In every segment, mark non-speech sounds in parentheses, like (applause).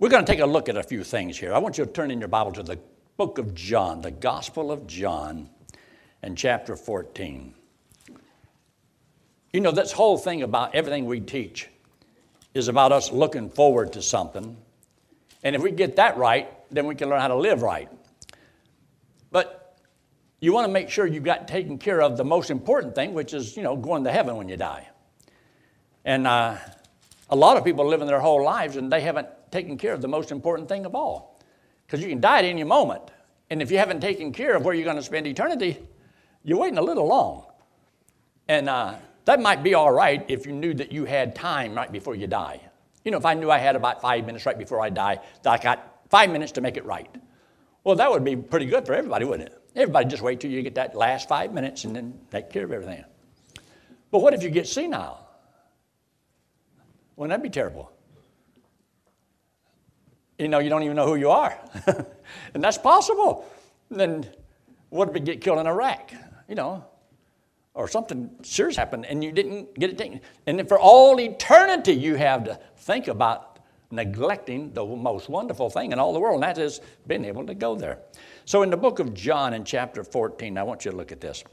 We're going to take a look at a few things here. I want you to turn in your Bible to the book of John, the Gospel of John, and chapter 14. You know, this whole thing about everything we teach is about us looking forward to something. And if we get that right, then we can learn how to live right. But you want to make sure you've got taken care of the most important thing, which is, you know, going to heaven when you die. And uh, a lot of people living their whole lives and they haven't taken care of the most important thing of all. Because you can die at any moment. And if you haven't taken care of where you're going to spend eternity, you're waiting a little long. And uh, that might be all right if you knew that you had time right before you die. You know, if I knew I had about five minutes right before I die, that I got five minutes to make it right. Well, that would be pretty good for everybody, wouldn't it? Everybody just wait till you get that last five minutes and then take care of everything. But what if you get senile? Wouldn't that be terrible? You know, you don't even know who you are. (laughs) and that's possible. Then what if we get killed in Iraq? You know, or something serious happened and you didn't get it taken. And for all eternity, you have to think about neglecting the most wonderful thing in all the world, and that is being able to go there. So in the book of John, in chapter 14, I want you to look at this.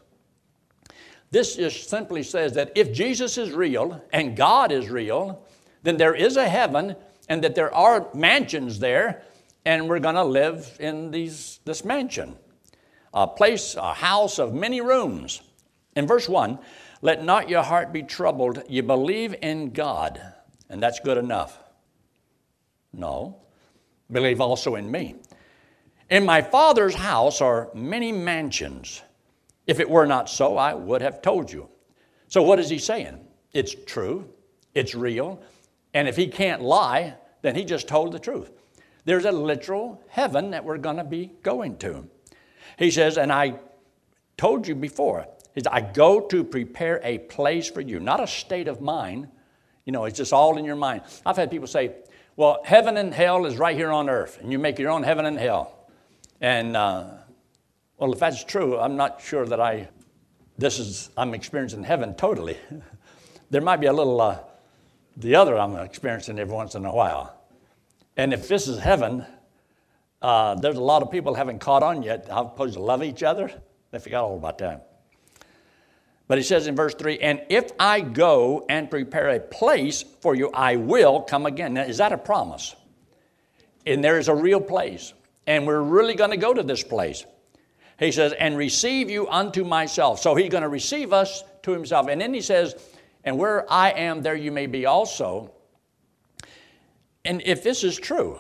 This just simply says that if Jesus is real and God is real, then there is a heaven and that there are mansions there, and we're going to live in these, this mansion. A place, a house of many rooms. In verse 1, let not your heart be troubled. You believe in God, and that's good enough. No, believe also in me. In my Father's house are many mansions. If it were not so, I would have told you. So, what is he saying? It's true, it's real, and if he can't lie, then he just told the truth. There's a literal heaven that we're going to be going to. He says, and I told you before, I go to prepare a place for you, not a state of mind. You know, it's just all in your mind. I've had people say, well, heaven and hell is right here on earth, and you make your own heaven and hell. And, uh, well, if that's true, I'm not sure that I, this is, I'm experiencing heaven totally. (laughs) there might be a little uh, the other I'm experiencing every once in a while. And if this is heaven, uh, there's a lot of people haven't caught on yet how supposed to love each other. They forgot all about that. But he says in verse 3 And if I go and prepare a place for you, I will come again. Now, is that a promise? And there is a real place. And we're really going to go to this place. He says, And receive you unto myself. So he's going to receive us to himself. And then he says, and where I am, there you may be also. And if this is true,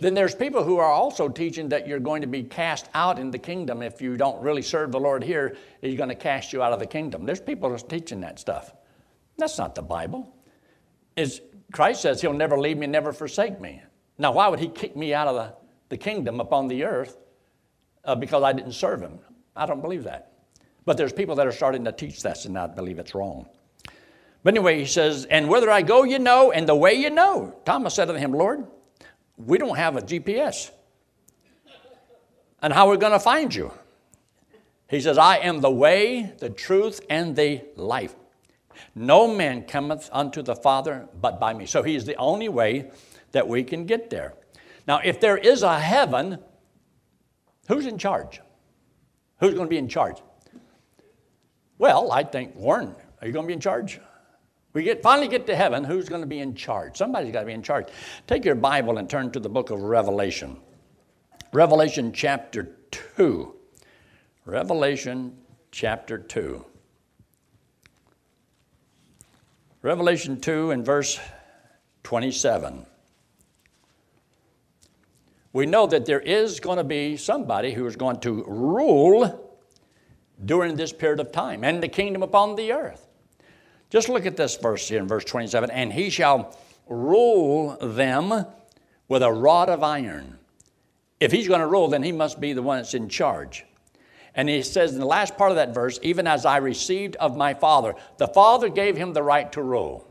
then there's people who are also teaching that you're going to be cast out in the kingdom if you don't really serve the Lord here, he's going to cast you out of the kingdom. There's people who's teaching that stuff. That's not the Bible. Is Christ says he'll never leave me, never forsake me. Now, why would he kick me out of the, the kingdom upon the earth uh, because I didn't serve him? I don't believe that. But there's people that are starting to teach this and not believe it's wrong. But anyway, he says, And whither I go, you know, and the way you know. Thomas said to him, Lord, we don't have a GPS. And how are we going to find you? He says, I am the way, the truth, and the life. No man cometh unto the Father but by me. So he is the only way that we can get there. Now, if there is a heaven, who's in charge? Who's going to be in charge? Well, I think, Warren, are you going to be in charge? We get, finally get to heaven, who's going to be in charge? Somebody's got to be in charge. Take your Bible and turn to the book of Revelation. Revelation chapter 2. Revelation chapter 2. Revelation 2 and verse 27. We know that there is going to be somebody who is going to rule during this period of time and the kingdom upon the earth. Just look at this verse here in verse 27 and he shall rule them with a rod of iron. If he's going to rule, then he must be the one that's in charge. And he says in the last part of that verse, even as I received of my Father, the Father gave him the right to rule.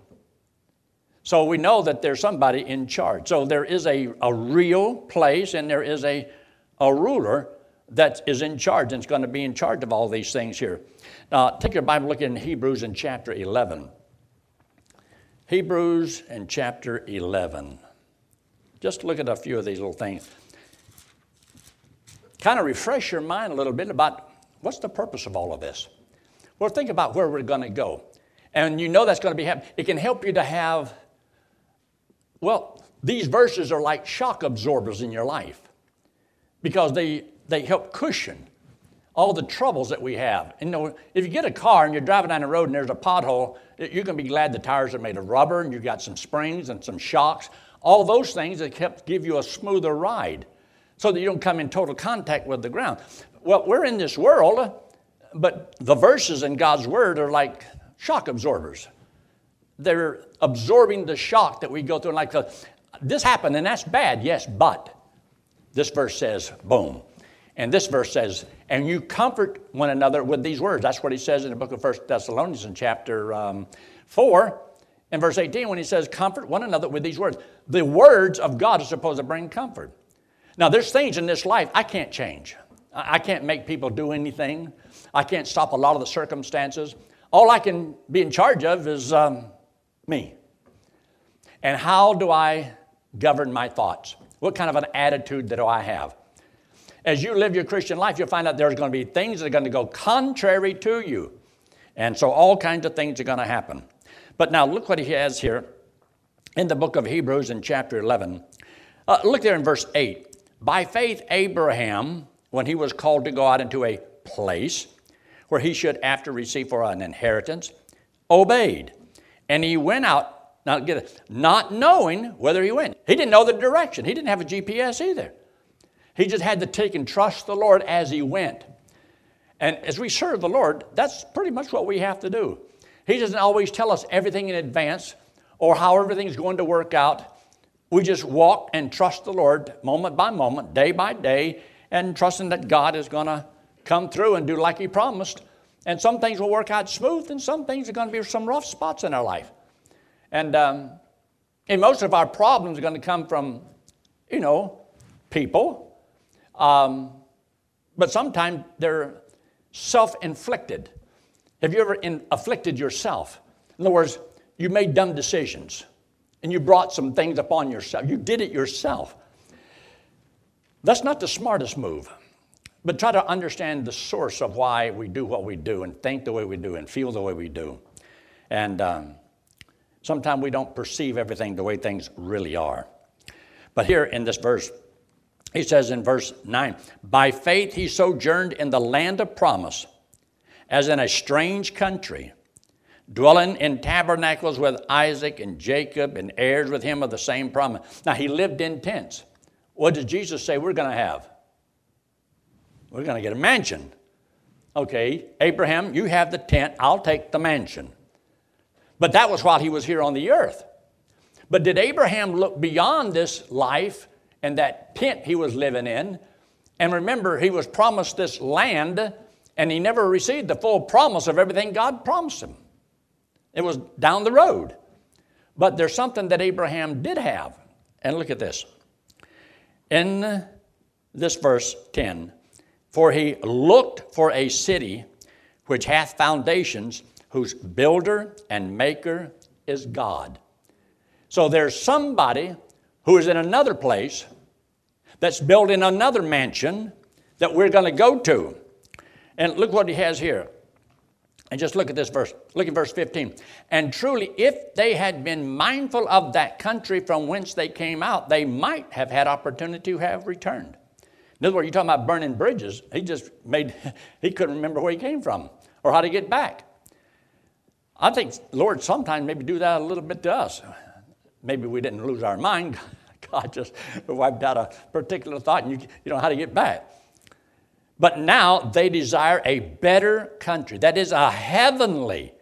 So we know that there's somebody in charge. So there is a, a real place and there is a, a ruler that is in charge and is going to be in charge of all these things here. Now, take your Bible, look in Hebrews in chapter 11. Hebrews in chapter 11. just look at a few of these little things. Kind of refresh your mind a little bit about what's the purpose of all of this. Well, think about where we're going to go. And you know that's going to be happening. It can help you to have, well, these verses are like shock absorbers in your life because they, they help cushion all the troubles that we have. And, you know, if you get a car and you're driving down the road and there's a pothole, you're going to be glad the tires are made of rubber and you've got some springs and some shocks. All those things that help give you a smoother ride so that you don't come in total contact with the ground. Well, we're in this world, but the verses in God's Word are like shock absorbers. They're absorbing the shock that we go through. And Like, uh, this happened and that's bad, yes, but this verse says, boom. And this verse says, and you comfort one another with these words. That's what he says in the book of First Thessalonians in chapter um, 4 and verse 18 when he says, comfort one another with these words. The words of God are supposed to bring comfort. Now, there's things in this life I can't change. I can't make people do anything. I can't stop a lot of the circumstances. All I can be in charge of is um, me. And how do I govern my thoughts? What kind of an attitude do I have? As you live your Christian life, you'll find out there's going to be things that are going to go contrary to you. And so all kinds of things are going to happen. But now look what he has here in the book of Hebrews in chapter 11. Uh, look there in verse 8. By faith, Abraham, when he was called to go out into a place where he should after receive for an inheritance, obeyed. And he went out now, get it, not knowing whether he went. He didn't know the direction. He didn't have a GPS either. He just had to take and trust the Lord as he went. And as we serve the Lord, that's pretty much what we have to do. He doesn't always tell us everything in advance or how everything's going to work out. We just walk and trust the Lord moment by moment, day by day, and trusting that God is going to come through and do like He promised. And some things will work out smooth, and some things are going to be some rough spots in our life. And, um, and most of our problems are going to come from, you know, people. Um, but sometimes they're self inflicted. Have you ever in, afflicted yourself? In other words, you made dumb decisions and you brought some things upon yourself. You did it yourself. That's not the smartest move. But try to understand the source of why we do what we do and think the way we do and feel the way we do. And um, Sometimes we don't perceive everything the way things really are. But here in this verse, he says in verse 9, By faith he sojourned in the land of promise, as in a strange country, dwelling in tabernacles with Isaac and Jacob and heirs with him of the same promise. Now he lived in tents. What did Jesus say we're going to have? We're going to get a mansion. Okay, Abraham, you have the tent, I'll take the mansion. But that was while he was here on the earth. But did Abraham look beyond this life and that tent he was living in? And remember, he was promised this land and he never received the full promise of everything God promised him. It was down the road. But there's something that Abraham did have. And look at this. In this verse 10, for he looked for a city which hath foundations whose builder and maker is God. So there's somebody who is in another place that's building another mansion that we're going to go to. And look what he has here. And just look at this verse. Look at verse 15. And truly, if they had been mindful of that country from whence they came out, they might have had opportunity to have returned. In other words, you're talking about burning bridges. He just made, (laughs) he couldn't remember where he came from or how to get back. I think Lord sometimes maybe do that a little bit to us. Maybe we didn't lose our mind. (laughs) God just wiped out a particular thought and you, you know how to get back. But now they desire a better country, that is a heavenly.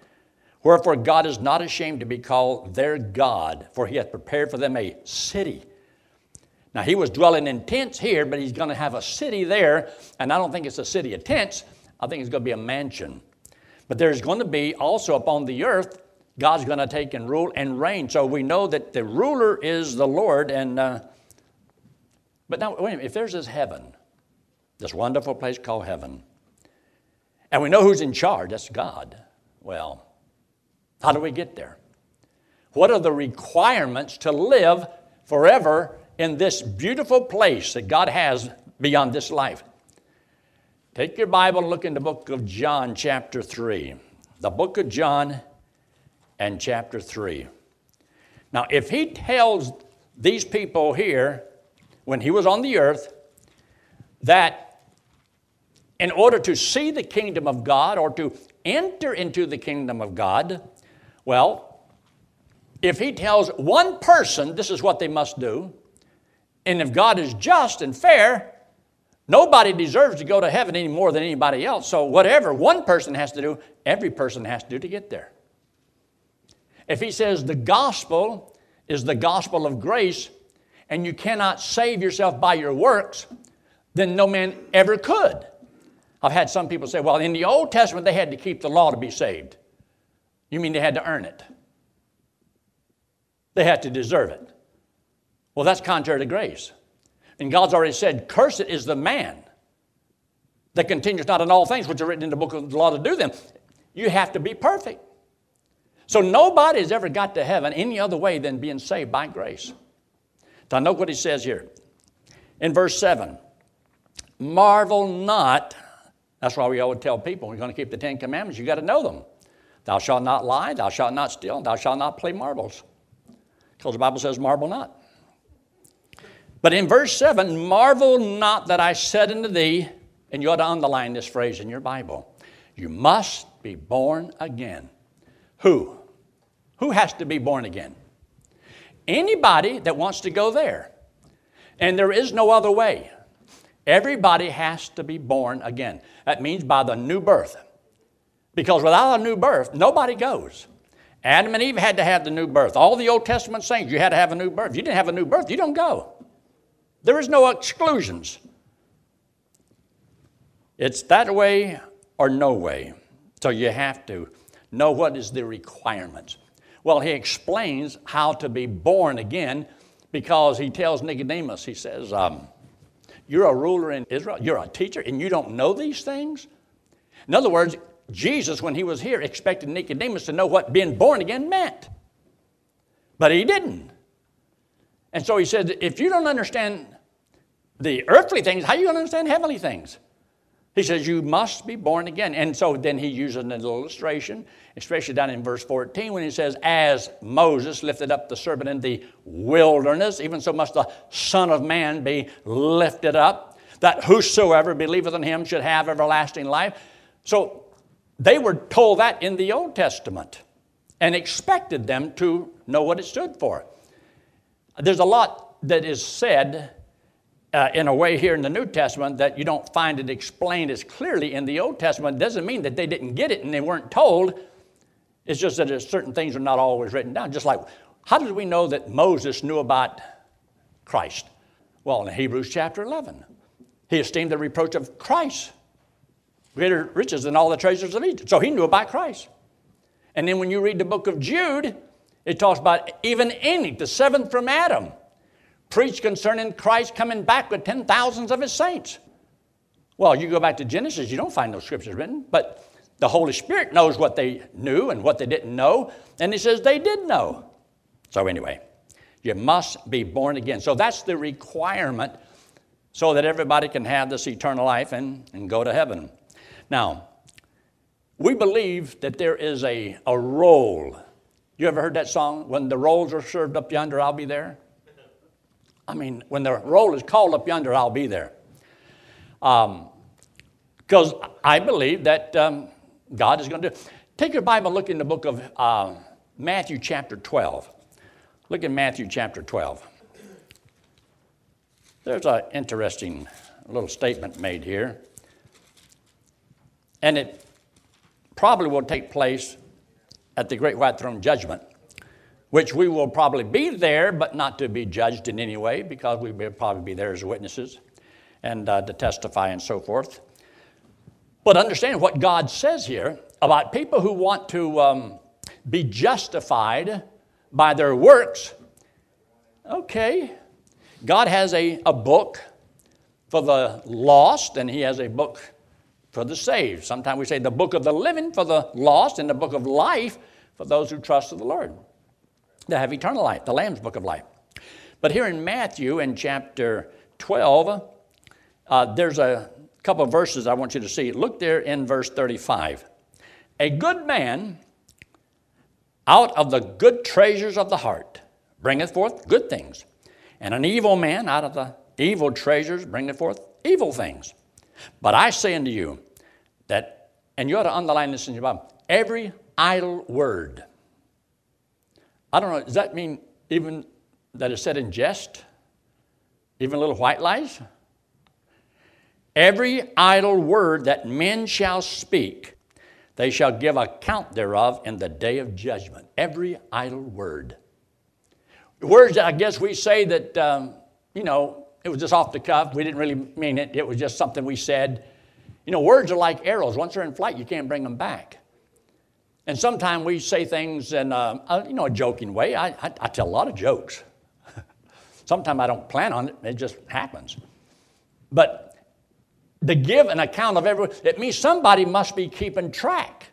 Wherefore God is not ashamed to be called their God, for he hath prepared for them a city. Now he was dwelling in tents here, but he's going to have a city there, and I don't think it's a city of tents. I think it's going to be a mansion. But there's going to be also upon the earth, God's going to take and rule and reign. So we know that the ruler is the Lord. And uh, but now, wait a minute, if there's this heaven, this wonderful place called heaven, and we know who's in charge, that's God. Well, how do we get there? What are the requirements to live forever in this beautiful place that God has beyond this life. Take your Bible and look in the book of John, chapter 3. The book of John and chapter 3. Now, if he tells these people here, when he was on the earth, that in order to see the kingdom of God or to enter into the kingdom of God, well, if he tells one person this is what they must do, and if God is just and fair, nobody deserves to go to heaven any more than anybody else. So, whatever one person has to do, every person has to do to get there. If he says the gospel is the gospel of grace, and you cannot save yourself by your works, then no man ever could. I've had some people say, well, in the Old Testament, they had to keep the law to be saved. You mean they had to earn it? They had to deserve it. Well, that's contrary to grace. And God's already said, Cursed is the man that continues not in all things which are written in the book of the law to do them. You have to be perfect. So nobody's ever got to heaven any other way than being saved by grace. Now, note what he says here in verse 7 Marvel not. That's why we always tell people, we're going to keep the Ten Commandments, you got to know them. Thou shalt not lie, thou shalt not steal, thou shalt not play marbles. Because the Bible says, marvel not. But in verse 7, marvel not that I said unto thee, and you ought to underline this phrase in your Bible, you must be born again. Who? Who has to be born again? Anybody that wants to go there. And there is no other way. Everybody has to be born again. That means by the new birth. Because without a new birth, nobody goes. Adam and Eve had to have the new birth. All the Old Testament saints, you had to have a new birth. If you didn't have a new birth, you don't go. There is no exclusions. It's that way or no way. So you have to know what is the requirements. Well, he explains how to be born again because he tells Nicodemus, he says, um, You're a ruler in Israel, you're a teacher, and you don't know these things? In other words, Jesus, when he was here, expected Nicodemus to know what being born again meant. But he didn't. And so he said, if you don't understand the earthly things, how are you going to understand heavenly things? He says, You must be born again. And so then he uses an illustration, especially down in verse 14 when he says, As Moses lifted up the serpent in the wilderness, even so must the Son of Man be lifted up, that whosoever believeth in him should have everlasting life. So they were told that in the Old Testament and expected them to know what it stood for. There's a lot that is said uh, in a way here in the New Testament that you don't find it explained as clearly in the Old Testament. Doesn't mean that they didn't get it and they weren't told. It's just that certain things are not always written down. Just like, how did we know that Moses knew about Christ? Well, in Hebrews chapter 11, he esteemed the reproach of Christ greater riches than all the treasures of Egypt. So he knew about Christ. And then when you read the book of Jude, it talks about even Enoch, the seventh from Adam, preached concerning Christ coming back with ten thousands of his saints. Well, you go back to Genesis, you don't find those scriptures written, but the Holy Spirit knows what they knew and what they didn't know, and he says they did know. So, anyway, you must be born again. So, that's the requirement so that everybody can have this eternal life and, and go to heaven. Now, we believe that there is a, a roll. You ever heard that song? When the rolls are served up yonder, I'll be there. I mean, when the roll is called up yonder, I'll be there. Because um, I believe that um, God is going to do. Take your Bible, look in the book of uh, Matthew, chapter 12. Look at Matthew, chapter 12. There's an interesting little statement made here. And it probably will take place at the great white throne judgment, which we will probably be there, but not to be judged in any way, because we will probably be there as witnesses and uh, to testify and so forth. But understand what God says here about people who want to um, be justified by their works. Okay, God has a, a book for the lost, and He has a book for the saved. Sometimes we say the book of the living for the lost and the book of life for those who trust in the Lord. They have eternal life, the Lamb's book of life. But here in Matthew, in chapter 12, uh, there's a couple of verses I want you to see. Look there in verse 35. A good man out of the good treasures of the heart bringeth forth good things, and an evil man out of the evil treasures bringeth forth evil things. But I say unto you that, and you ought to underline this in your Bible, every idle word. I don't know, does that mean even that is said in jest? Even little white lies? Every idle word that men shall speak, they shall give account thereof in the day of judgment. Every idle word. Words that I guess we say that, um, you know, it was just off the cuff. We didn't really mean it. It was just something we said. You know, words are like arrows. Once they're in flight, you can't bring them back. And sometimes we say things in a, a you know, a joking way. I, I, I tell a lot of jokes. (laughs) sometimes I don't plan on it. It just happens. But to give an account of every, it means somebody must be keeping track.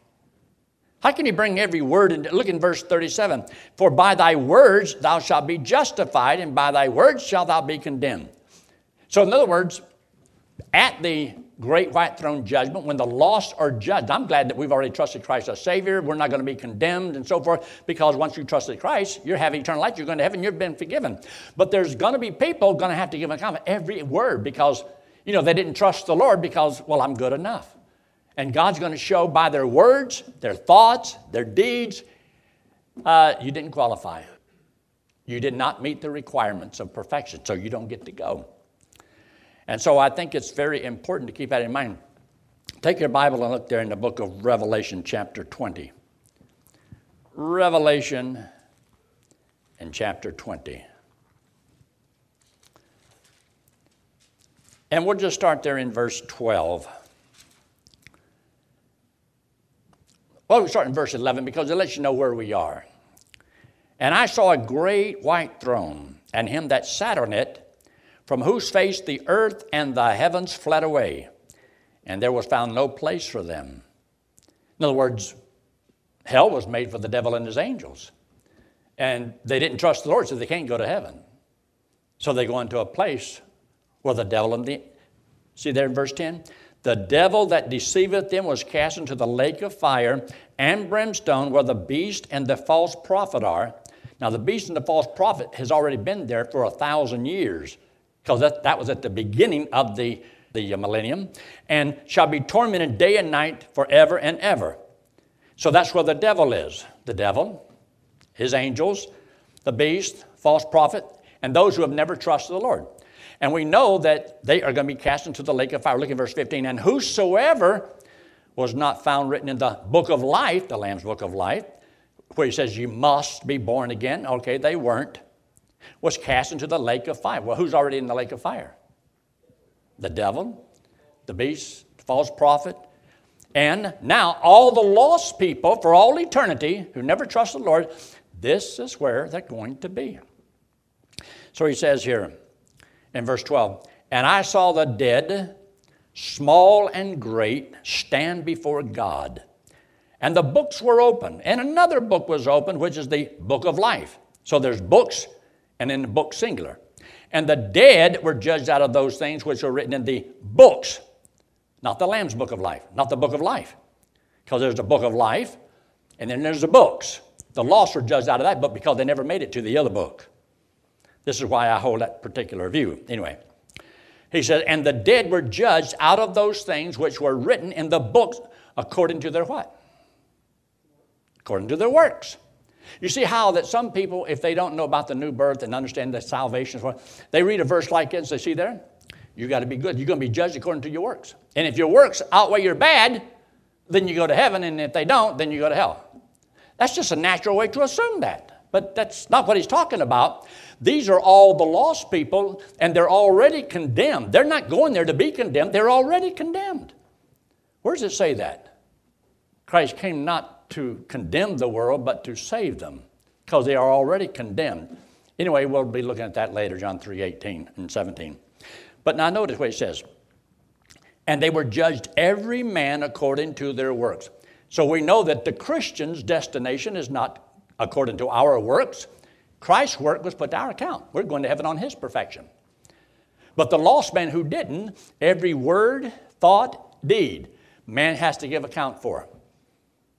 How can you bring every word in? Look in verse 37. For by thy words thou shalt be justified, and by thy words shalt thou be condemned. So, in other words, at the great white throne judgment, when the lost are judged, I'm glad that we've already trusted Christ as Savior. We're not going to be condemned and so forth, because once you trusted Christ, you have eternal life. You're going to heaven. You've been forgiven. But there's going to be people going to have to give account of every word because you know, they didn't trust the Lord because, well, I'm good enough. And God's going to show by their words, their thoughts, their deeds, uh, you didn't qualify. You did not meet the requirements of perfection, so you don't get to go. And so I think it's very important to keep that in mind. Take your Bible and look there in the book of Revelation, chapter 20. Revelation in chapter 20. And we'll just start there in verse 12. Well, we start in verse 11 because it lets you know where we are. And I saw a great white throne, and him that sat on it, from whose face the earth and the heavens fled away, and there was found no place for them. In other words, hell was made for the devil and his angels. And they didn't trust the Lord, so they can't go to heaven. So they go into a place where the devil and the, see there in verse 10? The devil that deceiveth them was cast into the lake of fire and brimstone where the beast and the false prophet are. Now, the beast and the false prophet has already been there for a thousand years because that, that was at the beginning of the, the uh, millennium and shall be tormented day and night forever and ever. So that's where the devil is. The devil, his angels, the beast, false prophet, and those who have never trusted the Lord. And we know that they are going to be cast into the lake of fire. Look at verse 15. And whosoever was not found written in the book of life, the Lamb's book of life, where he says you must be born again. Okay, they weren't. Was cast into the lake of fire. Well, who's already in the lake of fire? The devil, the beast, the false prophet. And now, all the lost people for all eternity who never trust the Lord, this is where they're going to be. So he says here, in verse 12. And I saw the dead, small and great, stand before God. And the books were open. And another book was opened, which is the book of life. So there's books, and in the book singular. And the dead were judged out of those things which were written in the books, not the Lamb's book of life, not the book of life. Because there's a book of life, and then there's the books. The lost were judged out of that book because they never made it to the other book. This is why I hold that particular view. Anyway, he says, and the dead were judged out of those things which were written in the books according to their what? According to their works. You see how that some people, if they don't know about the new birth and understand the salvation, what they read a verse like this, they see there, you got to be good. You're going to be judged according to your works. And if your works outweigh your bad, then you go to heaven, and if they don't, then you go to hell. That's just a natural way to assume that. But that's not what he's talking about. These are all the lost people, and they're already condemned. They're not going there to be condemned, they're already condemned. Where does it say that? Christ came to condemn the world, but to save them, because they are already condemned. Anyway, we'll be looking at that later, John 3 18 and 17. But now notice what it says. And they were judged every man according to their works. So we know that the Christian's destination is not according to our works. Christ's work was put to our account. We're going to heaven on his perfection. But the lost man who didn't, every word, thought, deed, man has to give account for.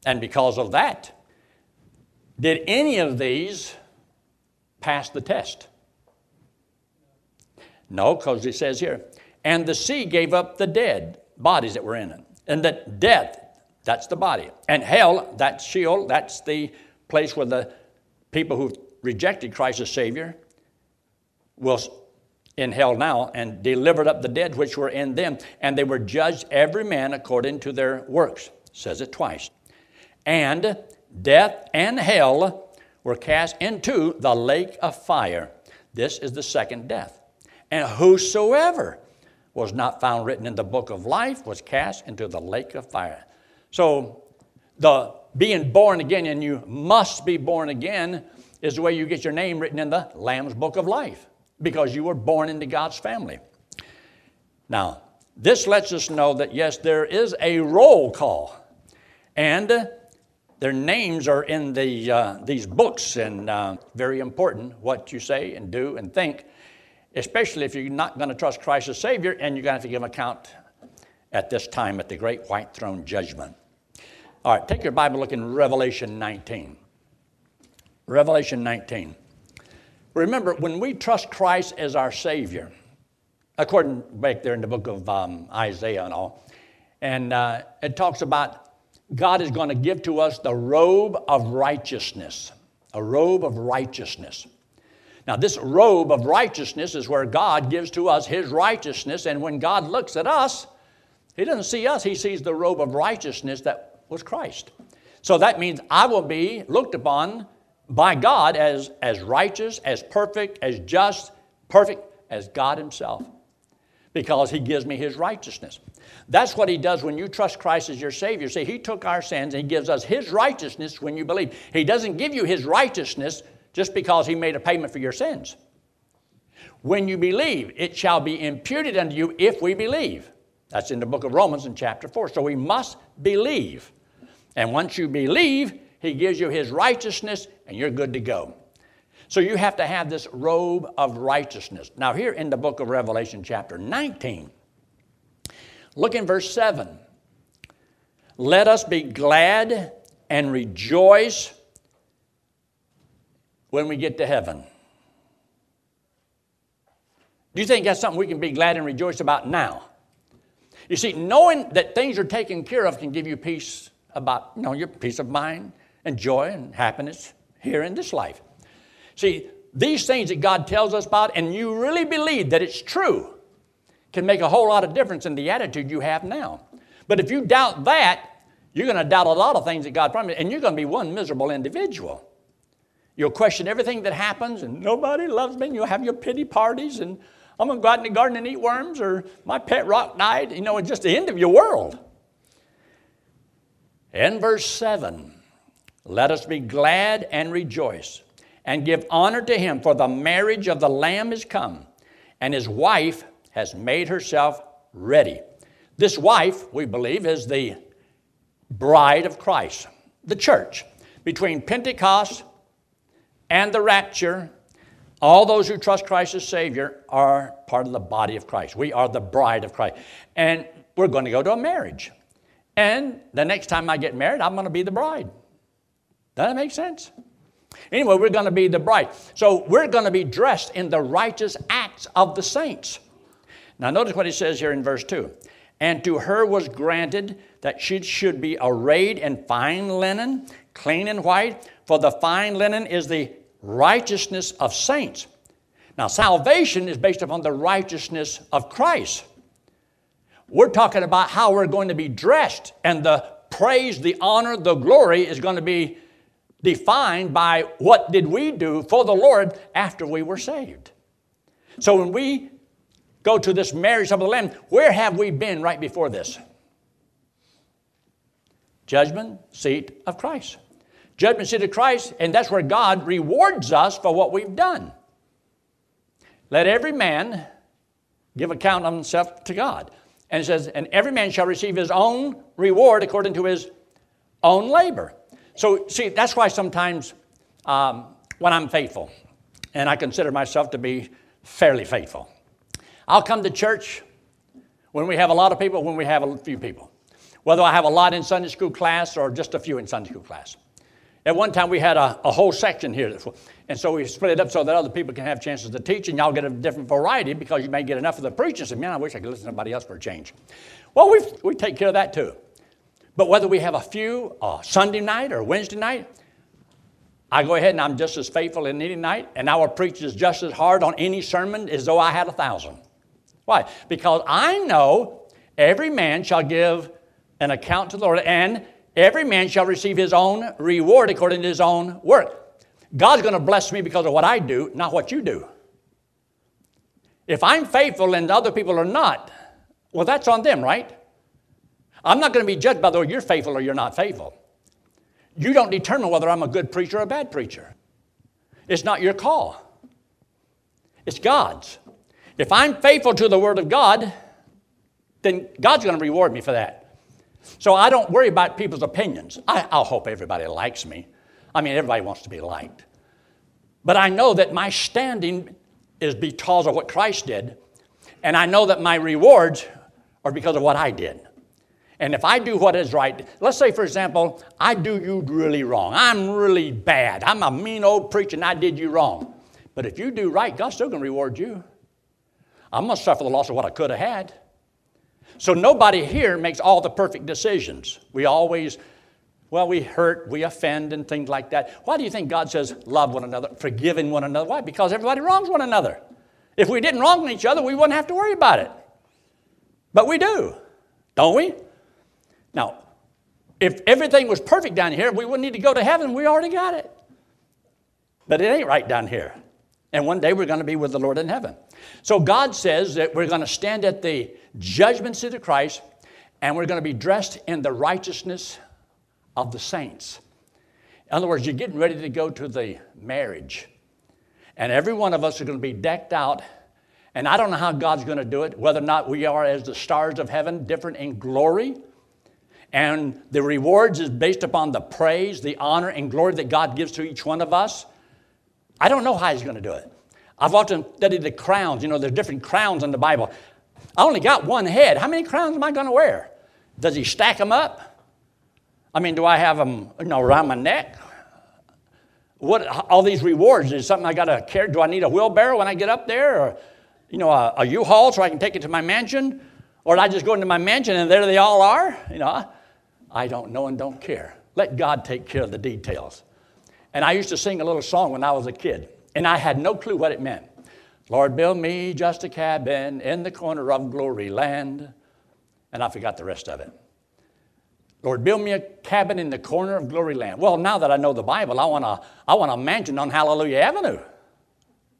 And because of that, did any of these pass the test? No, because it says here, and the sea gave up the dead bodies that were in it. And that death, that's the body. And hell, that's Sheol, that's the place where the people who rejected Christ as Savior was in hell now and delivered up the dead which were in them. And they were judged every man according to their works. Says it twice. And death and hell were cast into the lake of fire. This is the second death. And whosoever was not found written in the book of life was cast into the lake of fire. So the being born again, and you must be born again, is the way you get your name written in the Lamb's book of life because you were born into God's family. Now, this lets us know that yes, there is a roll call, and their names are in the, uh, these books, and uh, very important what you say and do and think, especially if you're not going to trust Christ as Savior and you're going to have to give account at this time at the great white throne judgment. All right, take your Bible, look in Revelation 19. Revelation 19. Remember, when we trust Christ as our Savior, according back there in the book of um, Isaiah and all, and uh, it talks about God is going to give to us the robe of righteousness, a robe of righteousness. Now, this robe of righteousness is where God gives to us His righteousness, and when God looks at us, He doesn't see us, He sees the robe of righteousness that was Christ. So that means I will be looked upon by God as, as righteous, as perfect, as just, perfect as God Himself because He gives me His righteousness. That's what He does when you trust Christ as your Savior. See, He took our sins and He gives us His righteousness when you believe. He doesn't give you His righteousness just because He made a payment for your sins. When you believe, it shall be imputed unto you if we believe. That's in the book of Romans in chapter 4. So we must believe. And once you believe, he gives you His righteousness, and you're good to go. So you have to have this robe of righteousness. Now, here in the book of Revelation, chapter 19, look in verse 7. Let us be glad and rejoice when we get to heaven. Do you think that's something we can be glad and rejoice about now? You see, knowing that things are taken care of can give you peace about, you know, your peace of mind, and joy and happiness here in this life. See, these things that God tells us about, and you really believe that it's true, can make a whole lot of difference in the attitude you have now. But if you doubt that, you're going to doubt a lot of things that God promised, and you're going to be one miserable individual. You'll question everything that happens, and nobody loves me, and you'll have your pity parties, and I'm going to go out in the garden and eat worms, or my pet rock died. You know, it's just the end of your world. In verse 7, let us be glad and rejoice and give honor to him, for the marriage of the Lamb is come, and his wife has made herself ready. This wife, we believe, is the bride of Christ, the church. Between Pentecost and the rapture, all those who trust Christ as Savior are part of the body of Christ. We are the bride of Christ. And we're going to go to a marriage. And the next time I get married, I'm going to be the bride. Does that make sense? Anyway, we're going to be the bride. So we're going to be dressed in the righteous acts of the saints. Now, notice what he says here in verse 2. And to her was granted that she should be arrayed in fine linen, clean and white, for the fine linen is the righteousness of saints. Now, salvation is based upon the righteousness of Christ. We're talking about how we're going to be dressed, and the praise, the honor, the glory is going to be defined by what did we do for the Lord after we were saved. So when we go to this marriage of the Lamb, where have we been right before this? Judgment seat of Christ. Judgment seat of Christ, and that's where God rewards us for what we've done. Let every man give account of himself to God. And it says, and every man shall receive his own reward according to his own labor. So, see, that's why sometimes um, when I'm faithful, and I consider myself to be fairly faithful. I'll come to church when we have a lot of people, when we have a few people. Whether I have a lot in Sunday school class or just a few in Sunday school class. At one time, we had a, a whole section here, and so we split it up so that other people can have chances to teach, and y'all get a different variety because you may get enough of the preaching. And say, man, I wish I could listen to somebody else for a change. Well, we we take care of that too. But whether we have a few uh, Sunday night or Wednesday night, I go ahead and I'm just as faithful in any night, and I will preach just as hard on any sermon as though I had a thousand. Why? Because I know every man shall give an account to the Lord, and every man shall receive his own reward according to his own work. God's going to bless me because of what I do, not what you do. If I'm faithful and other people are not, well, that's on them, right? I'm not going to be judged by whether you're faithful or you're not faithful. You don't determine whether I'm a good preacher or a bad preacher. It's not your call, it's God's. If I'm faithful to the Word of God, then God's going to reward me for that. So I don't worry about people's opinions. I, will hope everybody likes me. I mean, everybody wants to be liked. But I know that my standing is because of what Christ did, and I know that my rewards are because of what I did. And if I do what is right, let's say, for example, I do you really wrong. I'm really bad. I'm a mean old preacher and I did you wrong. But if you do right, God's still going to reward you. I'm going to suffer the loss of what I could have had. So nobody here makes all the perfect decisions. We always, well, we hurt, we offend, and things like that. Why do you think God says love one another, forgiving one another? Why? Because everybody wrongs one another. If we didn't wrong each other, we wouldn't have to worry about it. But we do, don't we? Now, if everything was perfect down here, we wouldn't need to go to heaven. We already got it. But it ain't right down here. And one day we're going to be with the Lord in heaven. So God says that we're going to stand at the judgment seat of Christ and we're going to be dressed in the righteousness of the saints. In other words, you're getting ready to go to the marriage. And every one of us are going to be decked out. And I don't know how God's going to do it, whether or not we are as the stars of heaven, different in glory and the rewards is based upon the praise, the honor, and glory that God gives to each one of us. I don't know how He's going to do it. I've often studied the crowns. You know, there's different crowns in the Bible. I only got one head. How many crowns am I going to wear? Does He stack them up? I mean, do I have them, you know, around my neck? What all these rewards is something I got to carry? Do I need a wheelbarrow when I get up there, or you know, a a U-Haul so I can take it to my mansion, or I just go into my mansion and there they all are? You know, I don't know and don't care. Let God take care of the details. And I used to sing a little song when I was a kid, and I had no clue what it meant. Lord, build me just a cabin in the corner of glory land. And I forgot the rest of it. Lord, build me a cabin in the corner of glory land. Well, now that I know the Bible, I want a, I want a mansion on Hallelujah Avenue.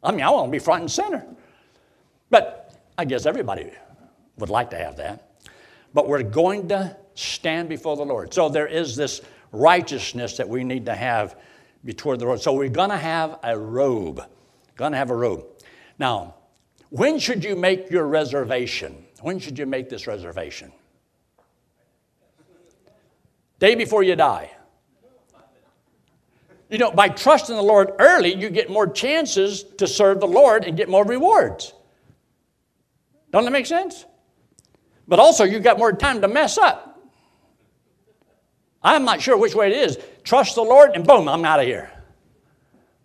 I mean, I want to be front and center. But I guess everybody would like to have that. But we're going to stand before the Lord. So there is this righteousness that we need to have before the Lord. So we're going to have a robe. Going to have a robe. Now, when should you make your reservation? When should you make this reservation? Day before you die. You know, by trusting the Lord early, you get more chances to serve the Lord and get more rewards. Don't that make sense? But also, you got more time to mess up. I'm not sure which way it is. Trust the Lord, and boom, I'm out of here.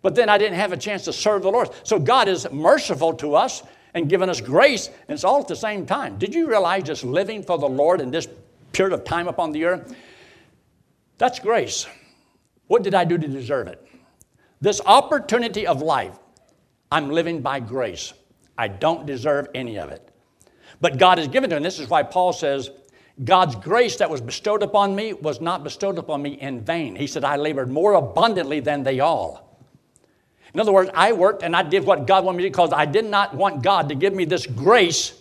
But then I didn't have a chance to serve the Lord. So God is merciful to us and giving us grace, and it's all at the same time. Did you realize just living for the Lord in this period of time upon the earth? That's grace. What did I do to deserve it? This opportunity of life, I'm living by grace. I don't deserve any of it. But God has given to me, and this is why Paul says, God's grace that was bestowed upon me was not bestowed upon me in vain. He said, I labored more abundantly than they all. In other words, I worked and I did what God wanted me to because I did not want God to give me this grace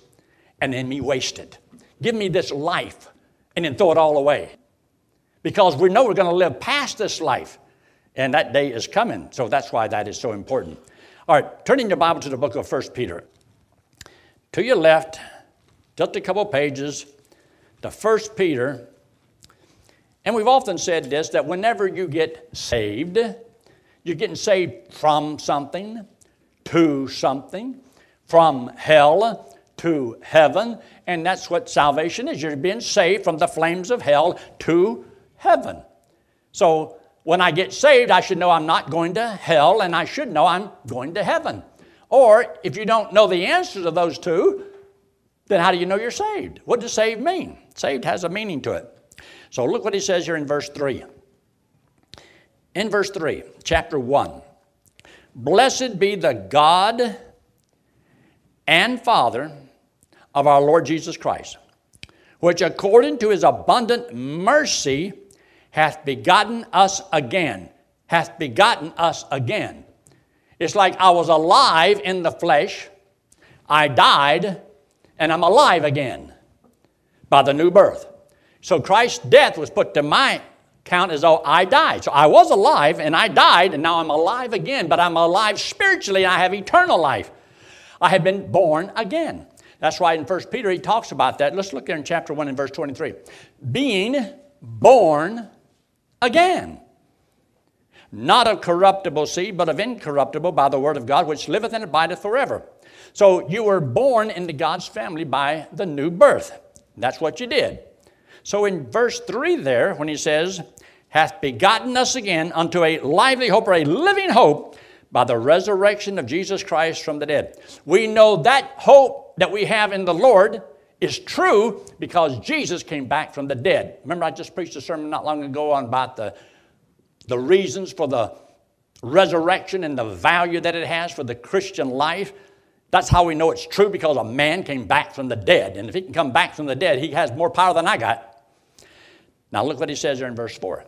and then me waste it. Give me this life and then throw it all away. Because we know we're going to live past this life and that day is coming. So that's why that is so important. All right, turning your Bible to the book of 1 Peter. To your left, just a couple pages, to 1 Peter. And we've often said this that whenever you get saved, you're getting saved from something, to something, from hell to heaven, and that's what salvation is. You're being saved from the flames of hell to heaven. So when I get saved, I should know I'm not going to hell, and I should know I'm going to heaven. Or if you don't know the answer to those two, then how do you know you're saved? What does saved mean? Saved has a meaning to it. So look what he says here in verse 3. In verse 3, chapter 1 Blessed be the God and Father of our Lord Jesus Christ, which according to his abundant mercy hath begotten us again. Hath begotten us again. It's like I was alive in the flesh, I died, and I'm alive again by the new birth. So Christ's death was put to my count as though I died. So I was alive and I died, and now I'm alive again, but I'm alive spiritually and I have eternal life. I have been born again. That's why in 1 Peter he talks about that. Let's look there in chapter 1 and verse 23. Being born again. Not of corruptible seed, but of incorruptible by the word of God, which liveth and abideth forever. So you were born into God's family by the new birth. That's what you did. So in verse 3 there, when he says, hath begotten us again unto a lively hope or a living hope by the resurrection of Jesus Christ from the dead. We know that hope that we have in the Lord is true because Jesus came back from the dead. Remember, I just preached a sermon not long ago on about the, the reasons for the resurrection and the value that it has for the Christian life. That's how we know it's true because a man came back from the dead. And if he can come back from the dead, he has more power than I got. Now, look what he says there in verse 4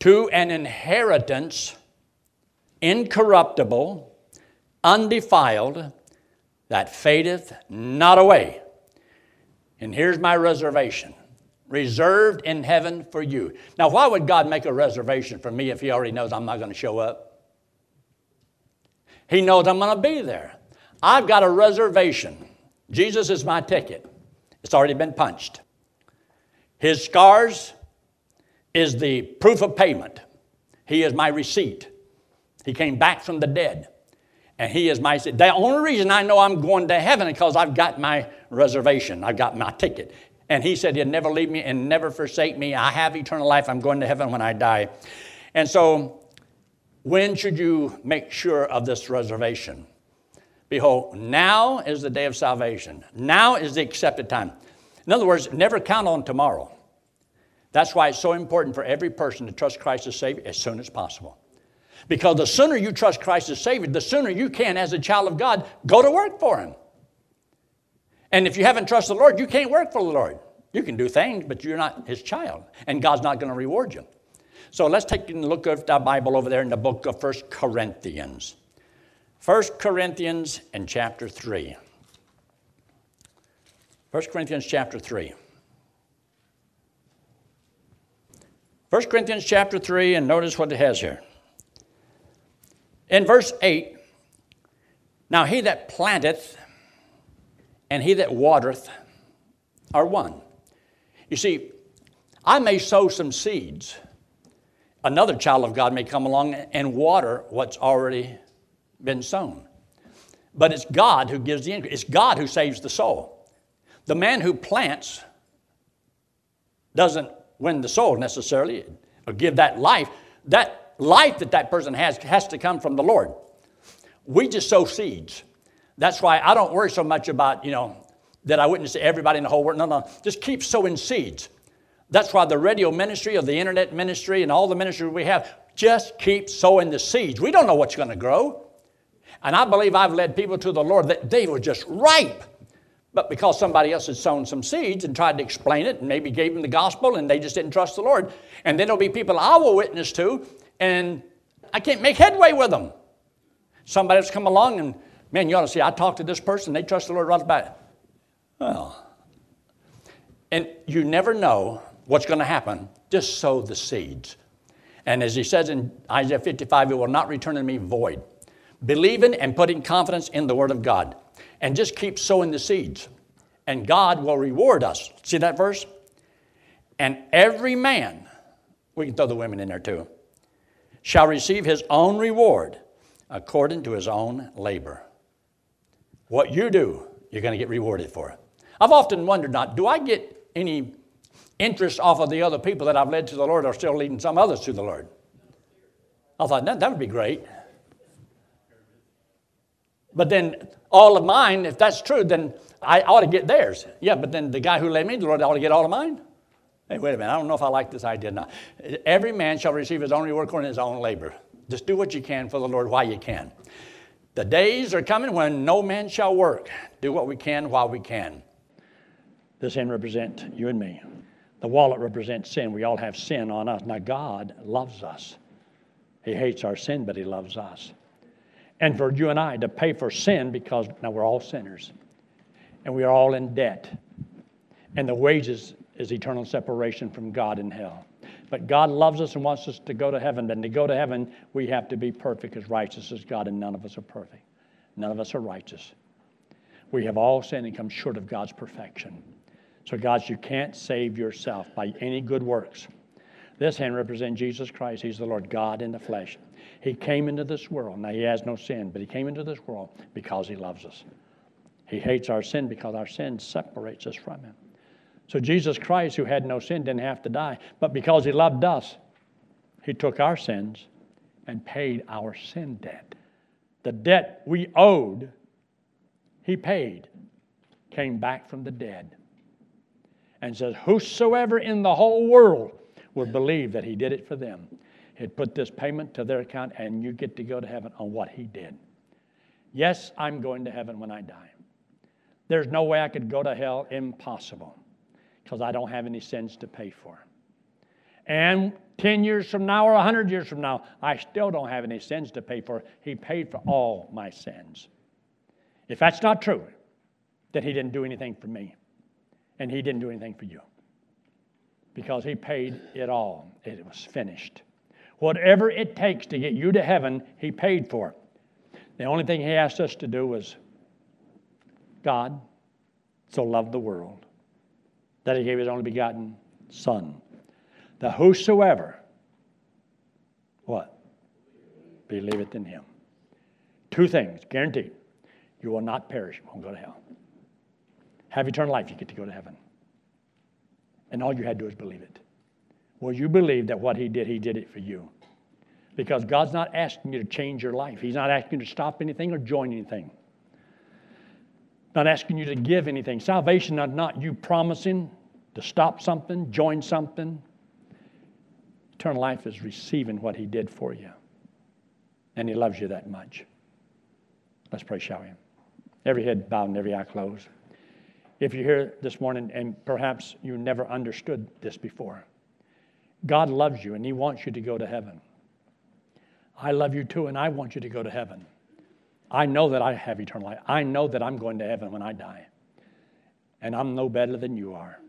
To an inheritance incorruptible, undefiled, that fadeth not away. And here's my reservation reserved in heaven for you. Now, why would God make a reservation for me if He already knows I'm not going to show up? He knows I'm going to be there. I've got a reservation. Jesus is my ticket, it's already been punched. His scars is the proof of payment. He is my receipt. He came back from the dead. And he is my, the only reason I know I'm going to heaven is because I've got my reservation. I've got my ticket. And he said he'd never leave me and never forsake me. I have eternal life. I'm going to heaven when I die. And so, when should you make sure of this reservation? Behold, now is the day of salvation. Now is the accepted time. In other words, never count on tomorrow. That's why it's so important for every person to trust Christ as Savior as soon as possible. Because the sooner you trust Christ as Savior, the sooner you can, as a child of God, go to work for Him. And if you haven't trusted the Lord, you can't work for the Lord. You can do things, but you're not His child, and God's not going to reward you. So let's take a look at the Bible over there in the book of First Corinthians. First Corinthians and chapter 3. 1 Corinthians chapter 3. 1 Corinthians chapter 3, and notice what it has here. In verse 8, now he that planteth and he that watereth are one. You see, I may sow some seeds. Another child of God may come along and water what's already been sown. But it's God who gives the increase. It's God who saves the soul. The man who plants doesn't win the soul necessarily or give that life. That life that that person has has to come from the Lord. We just sow seeds. That's why I don't worry so much about, you know, that I witness to everybody in the whole world. No, no, just keep sowing seeds. That's why the radio ministry or the internet ministry and all the ministries we have, just keep sowing the seeds. We don't know what's going to grow. And I believe I've led people to the Lord that they were just ripe. But because somebody else had sown some seeds and tried to explain it and maybe gave them the gospel and they just didn't trust the Lord. And then there'll be people I will witness to and I can't make headway with them. Somebody else come along and, man, you ought to see, I talked to this person, they trust the Lord right about Well, and you never know what's going to happen. Just sow the seeds. And as he says in Isaiah 55, it will not return to me void. Believing and putting confidence in the Word of God. And just keep sowing the seeds. And God will reward us. See that verse? And every man, we can throw the women in there too shall receive his own reward according to his own labor. What you do, you're going to get rewarded for it. I've often wondered not, do I get any interest off of the other people that I've led to the Lord or still leading some others to the Lord? I thought that, that would be great. But then all of mine, if that's true, then I ought to get theirs. Yeah, but then the guy who led me to the Lord ought to get all of mine. Hey, wait a minute, I don't know if I like this idea or not. Every man shall receive his own reward according to his own labor. Just do what you can for the Lord while you can. The days are coming when no man shall work. Do what we can while we can. This hand represents you and me. The wallet represents sin. We all have sin on us. Now, God loves us. He hates our sin, but He loves us. And for you and I to pay for sin, because now we're all sinners and we are all in debt. And the wages is eternal separation from God in hell. But God loves us and wants us to go to heaven. And to go to heaven, we have to be perfect as righteous as God, and none of us are perfect. None of us are righteous. We have all sinned and come short of God's perfection. So, guys, you can't save yourself by any good works. This hand represents Jesus Christ. He's the Lord God in the flesh. He came into this world. Now, He has no sin, but He came into this world because He loves us. He hates our sin because our sin separates us from Him. So, Jesus Christ, who had no sin, didn't have to die. But because He loved us, He took our sins and paid our sin debt. The debt we owed, He paid, came back from the dead and says, Whosoever in the whole world would believe that he did it for them, he'd put this payment to their account and you get to go to heaven on what he did. Yes, I'm going to heaven when I die. There's no way I could go to hell, impossible, because I don't have any sins to pay for. And 10 years from now or 100 years from now, I still don't have any sins to pay for. He paid for all my sins. If that's not true, then He didn't do anything for me and he didn't do anything for you because he paid it all. It was finished. Whatever it takes to get you to heaven, he paid for it. The only thing he asked us to do was God so loved the world that he gave his only begotten Son. That whosoever, what? Believeth in him. Two things, guaranteed. You will not perish, you won't go to hell have eternal life, you get to go to heaven. And all you had to do is believe it. Well, you believe that what He did, He did it for you. Because God's not asking you to change your life, He's not asking you to stop anything or join anything. Not asking you to give anything. Salvation is not you promising to stop something, join something. Eternal life is receiving what He did for you. And He loves you that much. Let's pray, shall we? Every head bowed and every eye closed. If you're here this morning and perhaps you never understood this before, God loves you and He wants you to go to heaven. I love you too, and I want you to go to heaven. I know that I have eternal life. I know that I'm going to heaven when I die. And I'm no better than you are.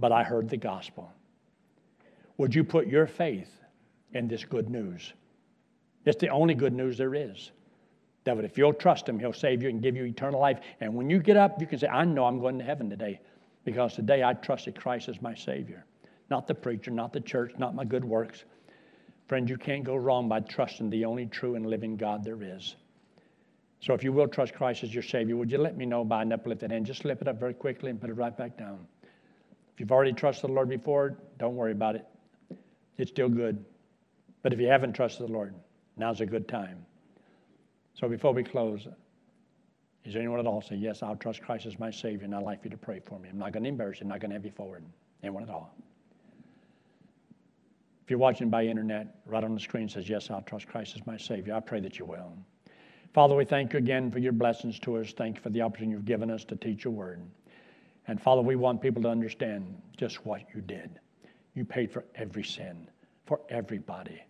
But I heard the gospel. Would you put your faith in this good news? It's the only good news there is. That if you'll trust Him, He'll save you and give you eternal life. And when you get up, you can say, I know I'm going to heaven today because today I trusted Christ as my Savior. Not the preacher, not the church, not my good works. Friend, you can't go wrong by trusting the only true and living God there is. So if you will trust Christ as your Savior, would you let me know by an uplifted hand? Just slip it up very quickly and put it right back down. If you've already trusted the Lord before, don't worry about it. It's still good. But if you haven't trusted the Lord, now's a good time. So before we close, is there anyone at all say, Yes, I'll trust Christ as my Savior and I'd like you to pray for me? I'm not going to embarrass you, I'm not going to have you forward. Anyone at all? If you're watching by internet, right on the screen says, Yes, I'll trust Christ as my Savior. I pray that you will. Father, we thank you again for your blessings to us. Thank you for the opportunity you've given us to teach your word. And Father, we want people to understand just what you did. You paid for every sin, for everybody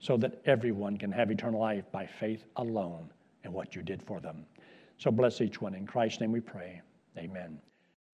so that everyone can have eternal life by faith alone in what you did for them. So bless each one. In Christ's name we pray. Amen.